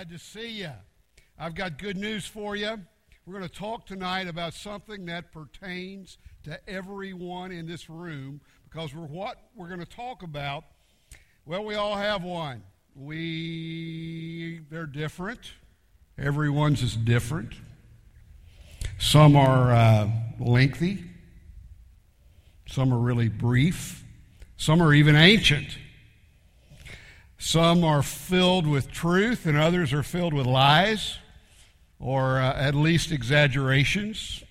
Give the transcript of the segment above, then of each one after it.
Glad to see you. I've got good news for you. We're going to talk tonight about something that pertains to everyone in this room because we're what we're going to talk about. Well, we all have one. We they're different. Everyone's is different. Some are uh, lengthy. Some are really brief. Some are even ancient. Some are filled with truth, and others are filled with lies, or uh, at least exaggerations.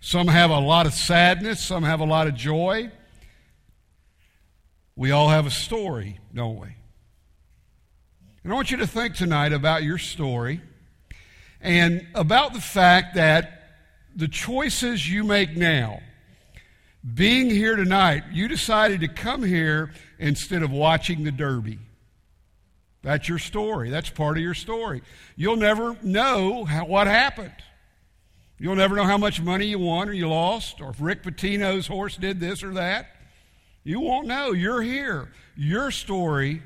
Some have a lot of sadness, some have a lot of joy. We all have a story, don't we? And I want you to think tonight about your story and about the fact that the choices you make now, being here tonight, you decided to come here instead of watching the Derby. That's your story. That's part of your story. You'll never know how, what happened. You'll never know how much money you won or you lost, or if Rick Pitino's horse did this or that. You won't know. You're here. Your story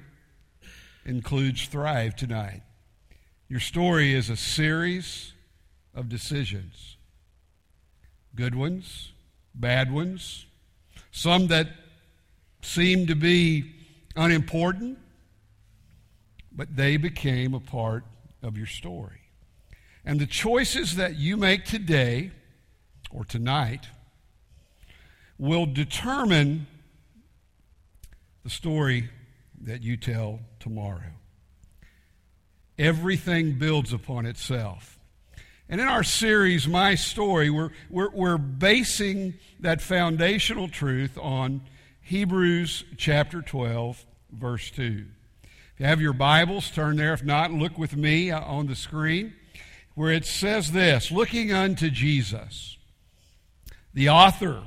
includes Thrive tonight. Your story is a series of decisions good ones, bad ones, some that seem to be unimportant, but they became a part of your story. And the choices that you make today or tonight will determine the story that you tell tomorrow. Everything builds upon itself. And in our series, My Story, we're, we're, we're basing that foundational truth on Hebrews chapter 12, verse 2 you have your Bibles, turn there. If not, look with me uh, on the screen where it says this looking unto Jesus, the author,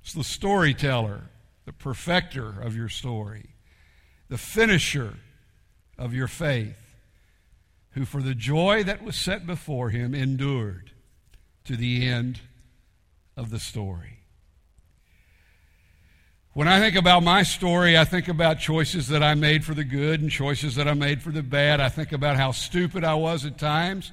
it's the storyteller, the perfecter of your story, the finisher of your faith, who for the joy that was set before him endured to the end of the story. When I think about my story, I think about choices that I made for the good and choices that I made for the bad. I think about how stupid I was at times.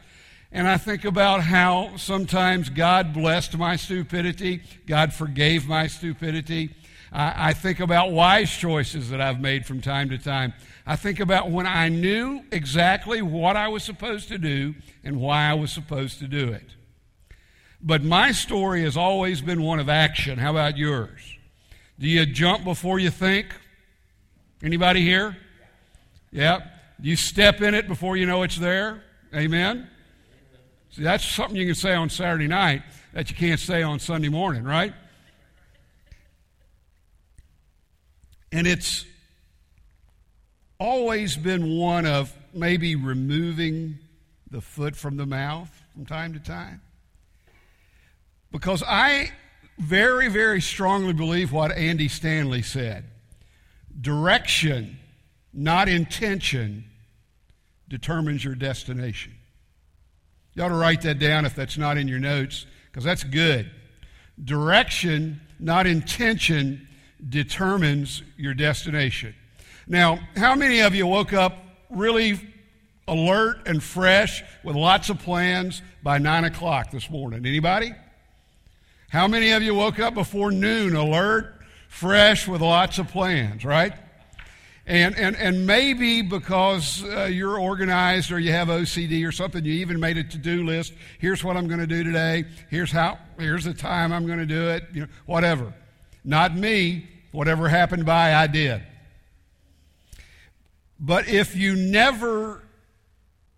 And I think about how sometimes God blessed my stupidity, God forgave my stupidity. I, I, think about wise choices that I've made from time to time. I think about when I knew exactly what I was supposed to do and why I was supposed to do it. But my story has always been one of action. How about yours? Do you jump before you think? Anybody here? Yeah. You step in it before you know it's there? Amen. See, that's something you can say on Saturday night that you can't say on Sunday morning, right? And it's always been one of maybe removing the foot from the mouth from time to time. Because I very, very strongly believe what Andy Stanley said direction, not intention, determines your destination. You ought to write that down if that's not in your notes, because that's good. Direction, not intention, determines your destination. Now, how many of you woke up really alert and fresh with lots of plans by 9 o'clock this morning? Anybody? How many of you woke up before noon alert, fresh, with lots of plans, right? And, and, and maybe because uh, you're organized or you have OCD or something, you even made a to do list. Here's what I'm going to do today. Here's how, here's the time I'm going to do it, you know, whatever. Not me. Whatever happened by, I did. But if you never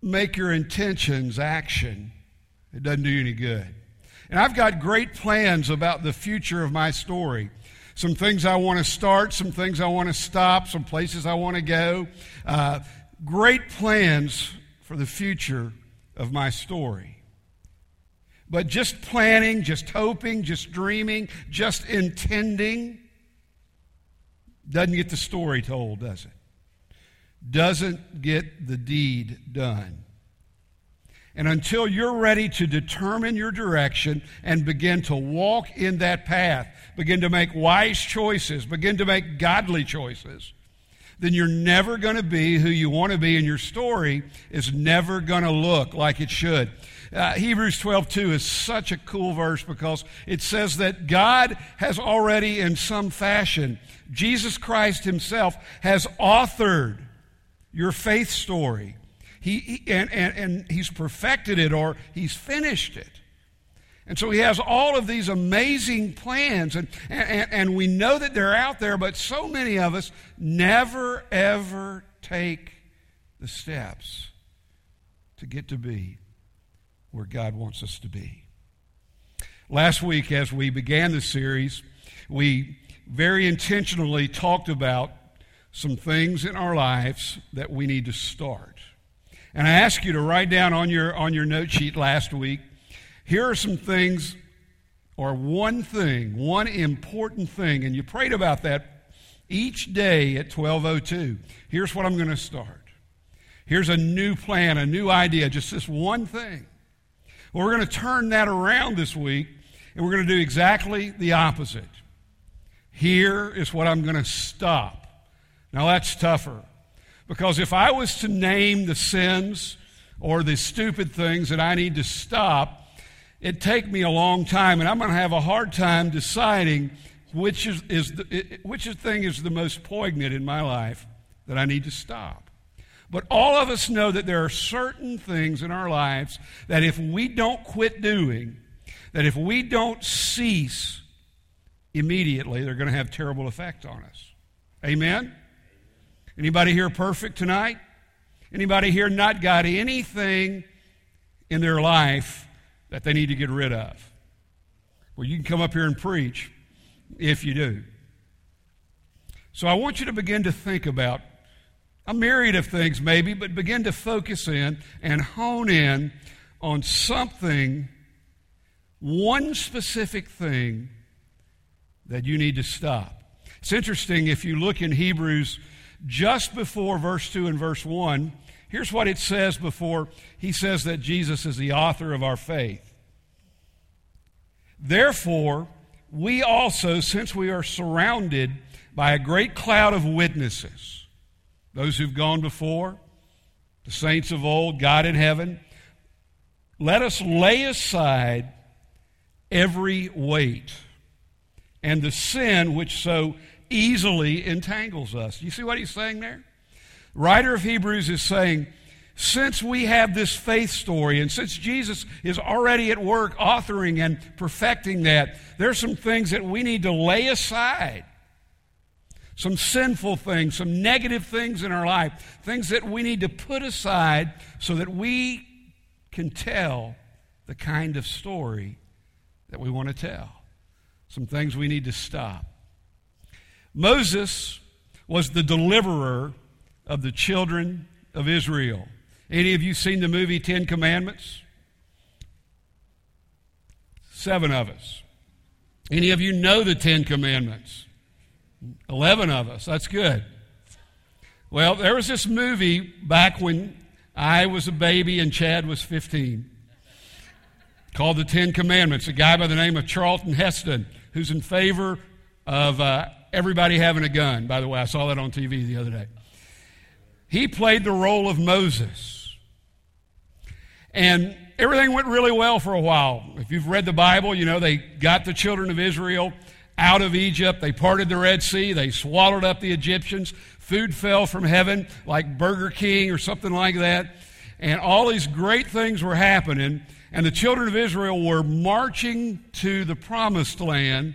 make your intentions action, it doesn't do you any good. And I've got great plans about the future of my story. Some things I want to start, some things I want to stop, some places I want to go. Uh, great plans for the future of my story. But just planning, just hoping, just dreaming, just intending doesn't get the story told, does it? Doesn't get the deed done. And until you're ready to determine your direction and begin to walk in that path, begin to make wise choices, begin to make godly choices, then you're never going to be who you want to be, and your story is never going to look like it should. Uh, Hebrews 12 2 is such a cool verse because it says that God has already, in some fashion, Jesus Christ Himself has authored your faith story. He, he and, and, and He's perfected it or He's finished it. And so he has all of these amazing plans, and, and, and, we know that they're out there, but so many of us never, ever take the steps to get to be where God wants us to be. Last week, as we began the series, we very intentionally talked about some things in our lives that we need to start. And I asked you to write down on your, on your note sheet last week here are some things, or one thing, one important thing, and you prayed about that each day at 1202. Here's what I'm going to start. Here's a new plan, a new idea, just this one thing. Well, we're going to turn that around this week, and we're going to do exactly the opposite. Here is what I'm going to stop. Now, that's tougher. Because if I was to name the sins or the stupid things that I need to stop, it'd take me a long time, and I'm going to have a hard time deciding which, is, is the, which thing is the most poignant in my life that I need to stop. But all of us know that there are certain things in our lives that if we don't quit doing, that if we don't cease immediately, they're going to have terrible effect on us. Amen? Anybody here perfect tonight? Anybody here not got anything in their life that they need to get rid of. Well, you can come up here and preach if you do. So I want you to begin to think about a myriad of things, maybe, but begin to focus in and hone in on something, one specific thing that you need to stop. It's interesting if you look in Hebrews just before verse 2 and verse 1 Here's what it says before he says that Jesus is the author of our faith. Therefore, we also, since we are surrounded by a great cloud of witnesses, those who've gone before, the saints of old, God in heaven, let us lay aside every weight and the sin which so easily entangles us. You see what he's saying there? writer of Hebrews is saying, since we have this faith story and since Jesus is already at work authoring and perfecting that, there's some things that we need to lay aside. Some sinful things, some negative things in our life, things that we need to put aside so that we can tell the kind of story that we want to tell. Some things we need to stop. Moses was the deliverer of the children of Israel. Any of you seen the movie Ten Commandments? Seven of us. Any of you know the Ten Commandments? Eleven of us. That's good. Well, there was this movie back when I was a baby and Chad was 15 called The Ten Commandments. A guy by the name of Charlton Heston who's in favor of uh, everybody having a gun. By the way, I saw that on TV the other day. He played the role of Moses. And everything went really well for a while. If you've read the Bible, you know they got the children of Israel out of Egypt. They parted the Red Sea. They swallowed up the Egyptians. Food fell from heaven like Burger King or something like that. And all these great things were happening. And the children of Israel were marching to the promised land.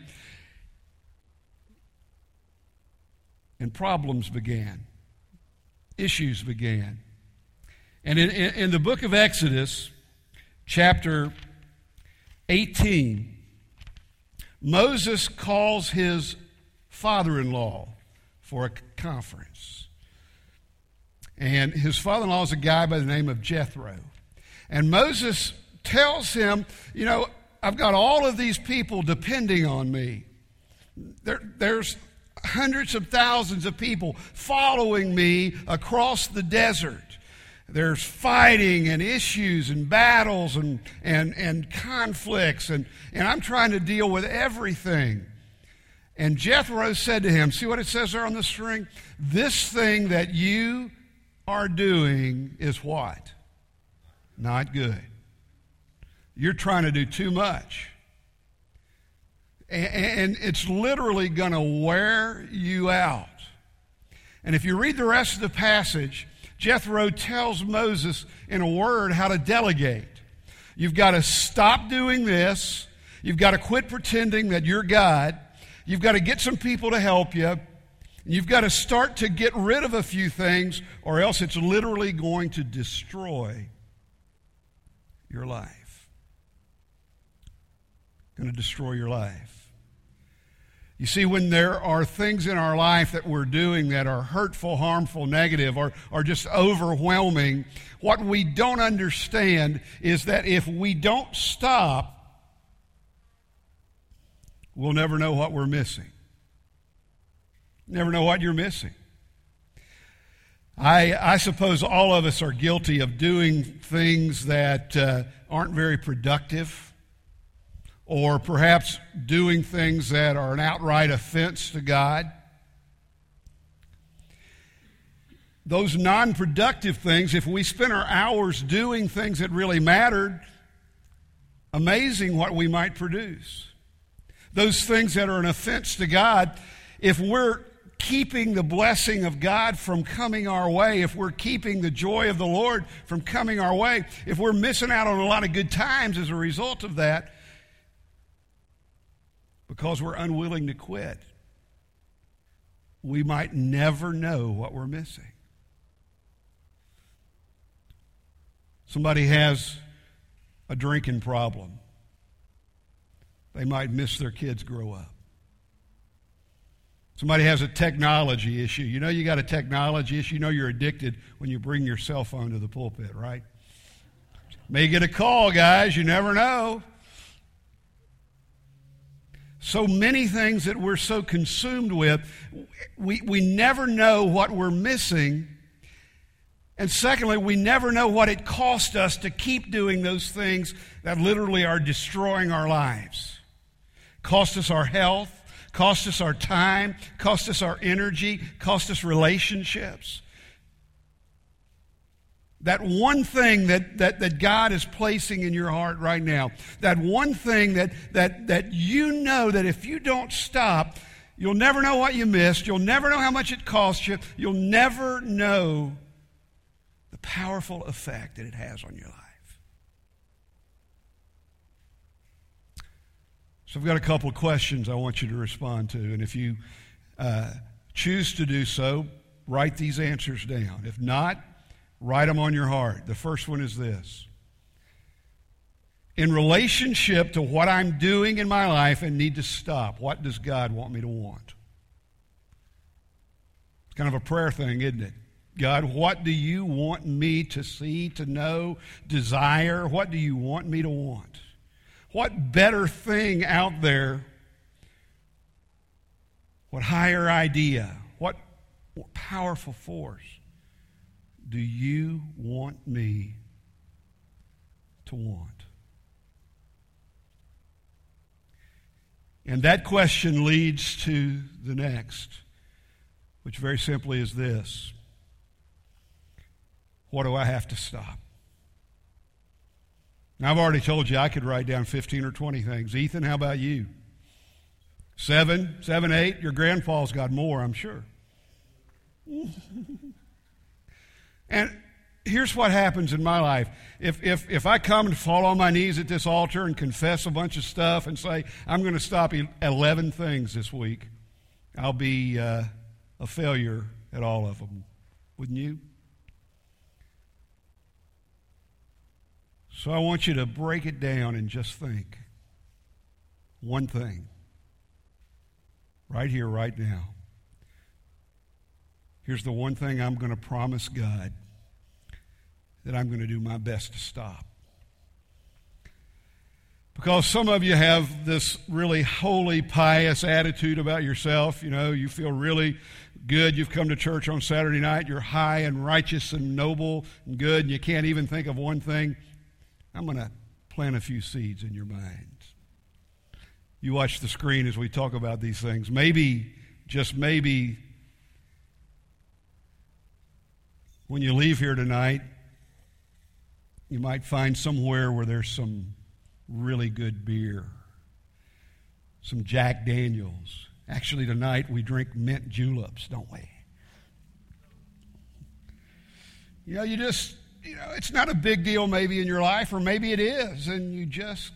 And problems began issues began. And in, in, in the book of Exodus, chapter 18, Moses calls his father in law for a conference. And his father in law is a guy by the name of Jethro. And Moses tells him, You know, I've got all of these people depending on me. There, there's hundreds of thousands of people following me across the desert. There's fighting and issues and battles and, and, and conflicts, and, and I'm trying to deal with everything. And Jethro said to him, See what it says there on the string? This thing that you are doing is what? Not good. You're trying to do too much. And it's literally going to wear you out. And if you read the rest of the passage, Jethro tells Moses in a word how to delegate. You've got to stop doing this. You've got to quit pretending that you're God. You've got to get some people to help you. You've got to start to get rid of a few things, or else it's literally going to destroy your life. Going to destroy your life. You see, when there are things in our life that we're doing that are hurtful, harmful, negative, or, or just overwhelming, what we don't understand is that if we don't stop, we'll never know what we're missing. Never know what you're missing. I, I suppose all of us are guilty of doing things that uh, aren't very productive or perhaps doing things that are an outright offense to God. Those non productive things, if we spend our hours doing things that really mattered, amazing what we might produce. Those things that are an offense to God, if we're keeping the blessing of God from coming our way, if we're keeping the joy of the Lord from coming our way, if we're missing out on a lot of good times as a result of that, because we're unwilling to quit, we might never know what we're missing. Somebody has a drinking problem. They might miss their kids grow up. Somebody has a technology issue. You know you got a technology issue. You know you're addicted when you bring your cell phone to the pulpit, right? May get a call, guys. You never know so many things that we're so consumed with, we, we never know what we're missing. And secondly, we never know what it cost us to keep doing those things that literally are destroying our lives. Cost us our health, cost us our time, cost us our energy, cost us relationships. That one thing that, that, that God is placing in your heart right now, that one thing that, that, that you know that if you don't stop, you'll never know what you missed, you'll never know how much it cost you, you'll never know the powerful effect that it has on your life. So I've got a couple of questions I want you to respond to, and if you uh, choose to do so, write these answers down. If not, Write them on your heart. The first one is this In relationship to what I'm doing in my life and need to stop, what does God want me to want? It's kind of a prayer thing, isn't it? God, what do you want me to see, to know, desire? What do you want me to want? What better thing out there? What higher idea? What powerful force do you want me to want? And that question leads to the next, which very simply is this What do I have to stop? Now, I've already told you I could write down 15 or 20 things. Ethan, how about you? Seven, seven, eight? Your grandpa's got more, I'm sure. And here's what happens in my life. If, if, if I come and fall on my knees at this altar and confess a bunch of stuff and say, I'm going to stop 11 things this week, I'll be uh, a failure at all of them. Wouldn't you? So I want you to break it down and just think one thing right here, right now. Here's the one thing I'm going to promise God that I'm going to do my best to stop. Because some of you have this really holy, pious attitude about yourself. You know, you feel really good. You've come to church on Saturday night. You're high and righteous and noble and good, and you can't even think of one thing. I'm going to plant a few seeds in your mind. you watch the screen as we talk about these things. Maybe, just maybe, when you leave here tonight, you might find somewhere where there's some really good beer, some Jack Daniels. Actually, tonight we drink mint juleps, don't we? You know, you just, you know, it's not a big deal maybe in your life, or maybe it is, and you just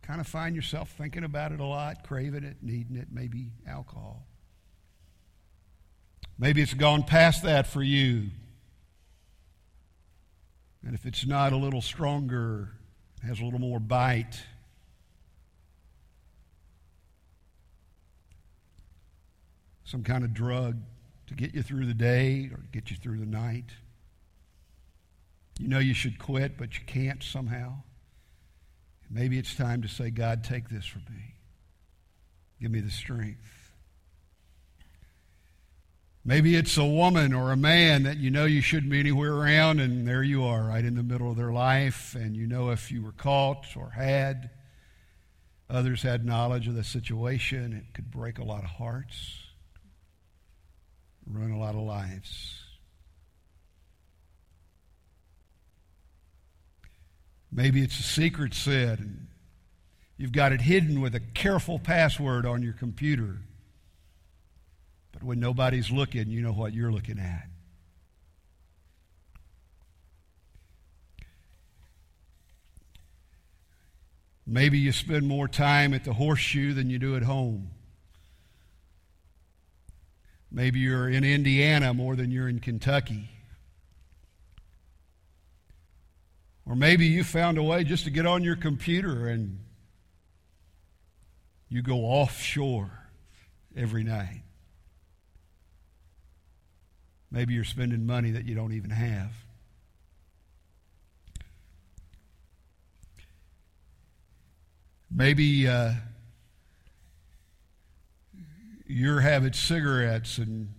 kind of find yourself thinking about it a lot, craving it, needing it, maybe alcohol. Maybe it's gone past that for you. And if it's not a little stronger, has a little more bite, some kind of drug to get you through the day or get you through the night. You know you should quit, but you can't somehow. Maybe it's time to say, God, take this from me. Give me the strength. Maybe it's a woman or a man that you know you shouldn't be anywhere around, and there you are, right in the middle of their life, and you know if you were caught or had, others had knowledge of the situation, it could break a lot of hearts, ruin a lot of lives. Maybe it's a secret and you've got it hidden with a careful password on your computer. But when nobody's looking, you know what you're looking at. Maybe you spend more time at the horseshoe than you do at home. Maybe you're in Indiana more than you're in Kentucky. Or maybe you found a way just to get on your computer and you go offshore every night. Maybe you're spending money that you don't even have. Maybe uh, you're having cigarettes and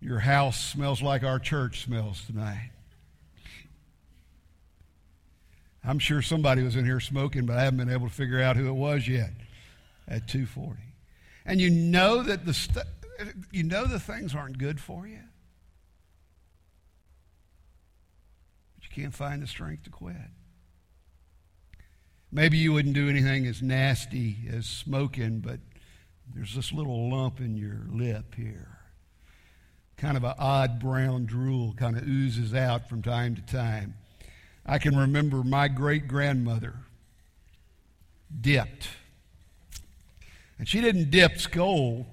your house smells like our church smells tonight. I'm sure somebody was in here smoking, but I haven't been able to figure out who it was yet at 240. And you know that the st- you know the things aren't good for you. But you can't find the strength to quit. Maybe you wouldn't do anything as nasty as smoking, but there's this little lump in your lip here. Kind of an odd brown drool kind of oozes out from time to time. I can remember my great grandmother dipped. And she didn't dip Skoal,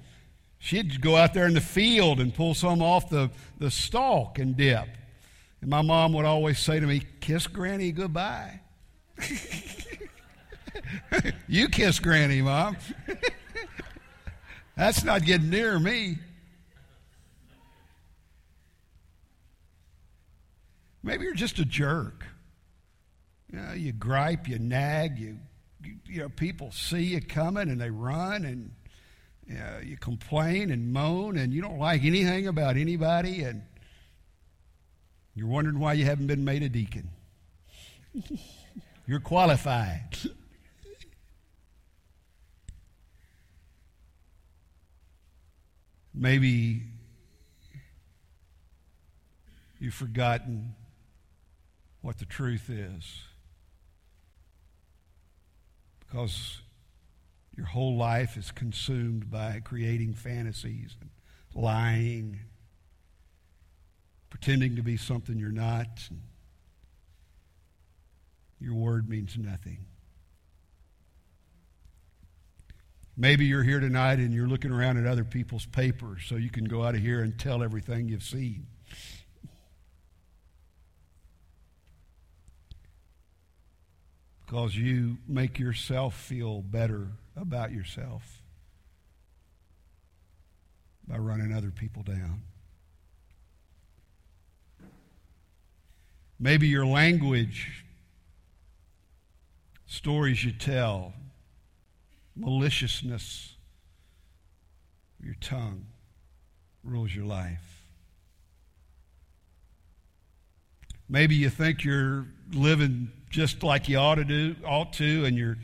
She'd go out there in the field and pull some off the, the stalk and dip. And my mom would always say to me, Kiss Granny goodbye. you kiss Granny, Mom. That's not getting near me. Maybe you're just a jerk. You know, you gripe, you nag, you, you, you know, people see you coming and they run and uh, you complain and moan and you don't like anything about anybody and you're wondering why you haven't been made a deacon. you're qualified. Maybe you've forgotten what the truth is because your whole life is consumed by creating fantasies and lying, pretending to be something you're not. Your word means nothing. Maybe you're here tonight and you're looking around at other people's papers so you can go out of here and tell everything you've seen. Because you make yourself feel better about yourself by running other people down. Maybe your language, stories you tell, maliciousness, your tongue rules your life. Maybe you think you're living just like you ought to do, ought to, and you're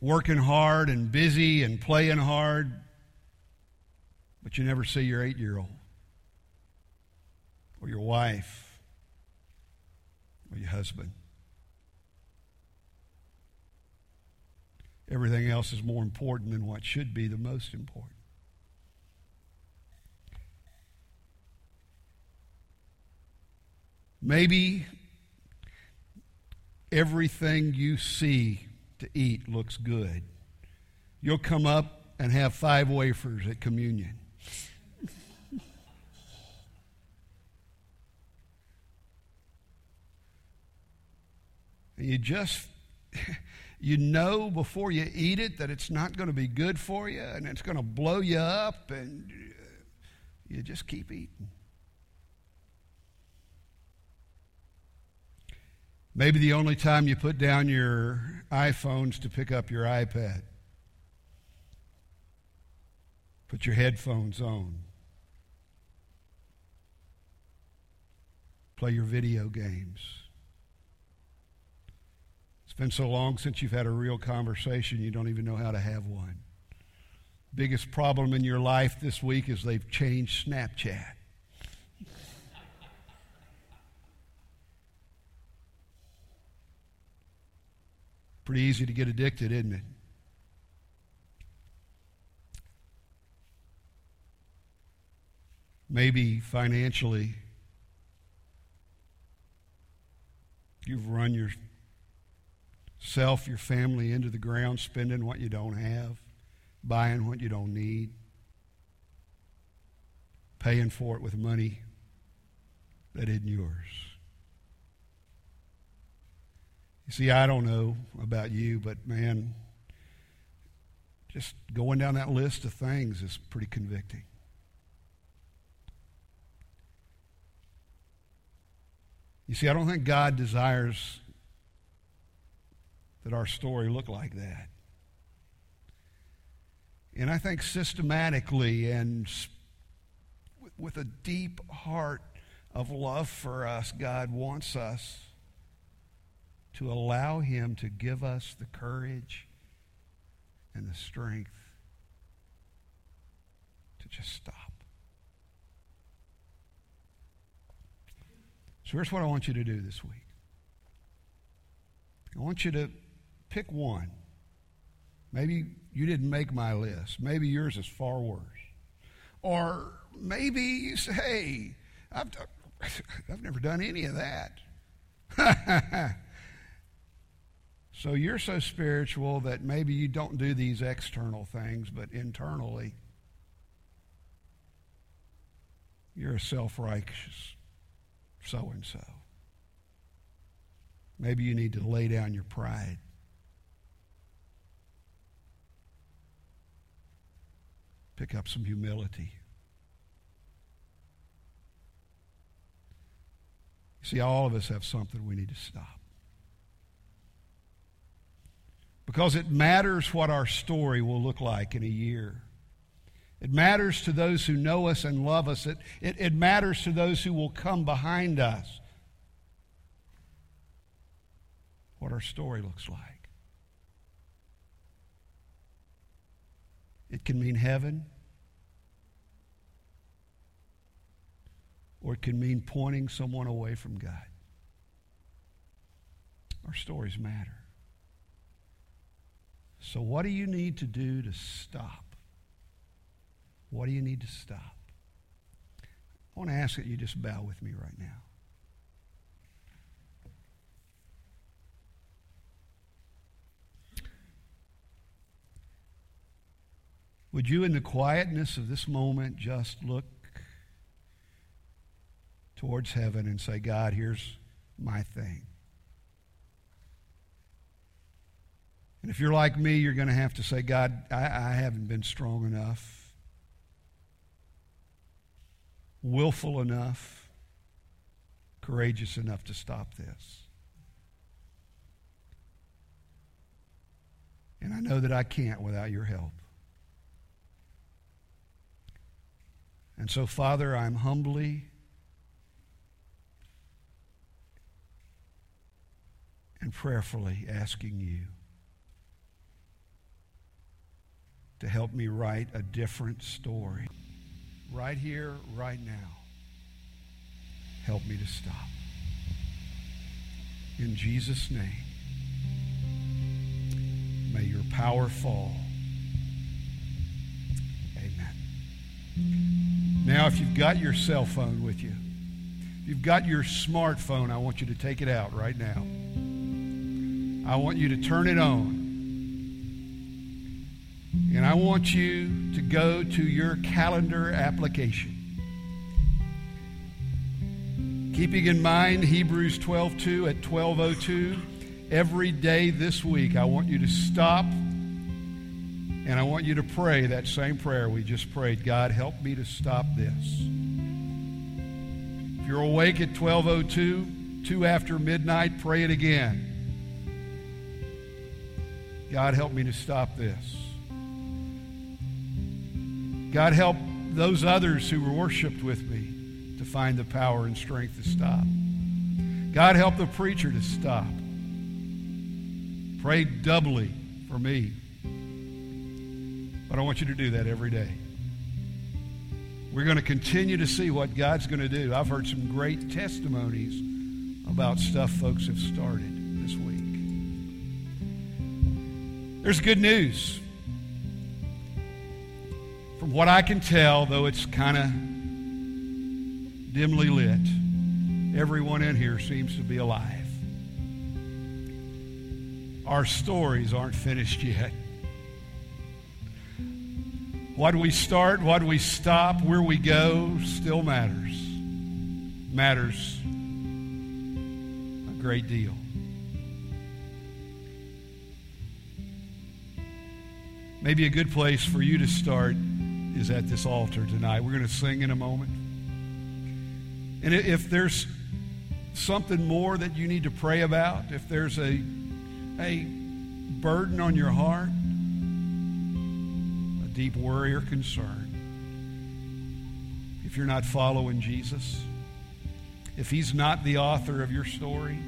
working hard and busy and playing hard, but you never see your eight year old or your wife or your husband. Everything else is more important than what should be the most important. Maybe everything you see to eat looks good. You'll come up and have five wafers at communion. and you just you know before you eat it that it's not going to be good for you and it's going to blow you up and you just keep eating Maybe the only time you put down your iPhones to pick up your iPad. Put your headphones on. Play your video games. It's been so long since you've had a real conversation, you don't even know how to have one. Biggest problem in your life this week is they've changed Snapchat. Pretty easy to get addicted, isn't it? Maybe financially, you've run yourself, your family into the ground, spending what you don't have, buying what you don't need, paying for it with money that isn't yours. You see, I don't know about you, but man, just going down that list of things is pretty convicting. You see, I don't think God desires that our story look like that. And I think systematically and with a deep heart of love for us, God wants us to allow Him to give us the courage and the strength to just stop. So here's what I want you to do this week I want you to pick one. Maybe you didn't make my list. Maybe yours is far worse. Or maybe you say, hey, I've, I've never done any of that. So you're so spiritual that maybe you don't do these external things, but internally, you're a self righteous so and so. Maybe you need to lay down your pride. Pick up some humility. See, all of us have something we need to stop. Because it matters what our story will look like in a year. It matters to those who know us and love us. It, it, it matters to those who will come behind us what our story looks like. It can mean heaven, or it can mean pointing someone away from God. Our stories matter. So, what do you need to do to stop? What do you need to stop? I want to ask that you just bow with me right now. Would you, in the quietness of this moment, just look towards heaven and say, God, here's my thing. And if you're like me, you're going to have to say, God, I, I haven't been strong enough, willful enough, courageous enough to stop this. And I know that I can't without your help. And so, Father, I'm humbly and prayerfully asking you to help me write a different story. Right here, right now. Help me to stop. In Jesus' name, may your power fall. Amen. Now, if you've got your cell phone with you, if you've got your smartphone, I want you to take it out right now. I want you to turn it on. And I want you to go to your calendar application. Keeping in mind Hebrews 12:2 at 12:02 every day this week, I want you to stop and I want you to pray that same prayer we just prayed. God, help me to stop this. If you're awake at 12:02, 2 after midnight, pray it again. God, help me to stop this. God, help those others who were worshiped with me to find the power and strength to stop. God, help the preacher to stop. Pray doubly for me. But I want you to do that every day. We're going to continue to see what God's going to do. I've heard some great testimonies about stuff folks have started this week. There's good news. From what I can tell, though it's kind of dimly lit, everyone in here seems to be alive. Our stories aren't finished yet. What we start, what we stop, where we go still matters. Matters a great deal. Maybe a good place for you to start is at this altar tonight. We're going to sing in a moment. And if there's something more that you need to pray about, if there's a, a burden on your heart, a deep worry or concern, if you're not following Jesus, if He's not the author of your story,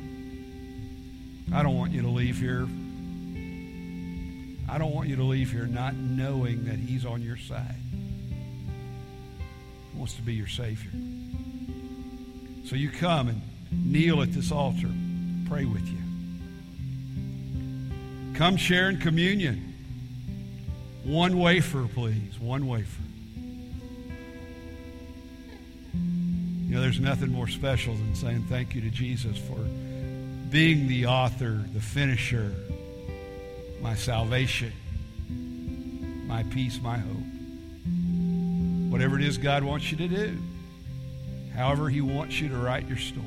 I don't want you to leave here. I don't want you to leave here not knowing that He's on your side. Wants to be your Savior. So you come and kneel at this altar, pray with you. Come share in communion. One wafer, please. One wafer. You know, there's nothing more special than saying thank you to Jesus for being the author, the finisher, my salvation, my peace, my hope. Whatever it is God wants you to do, however He wants you to write your story.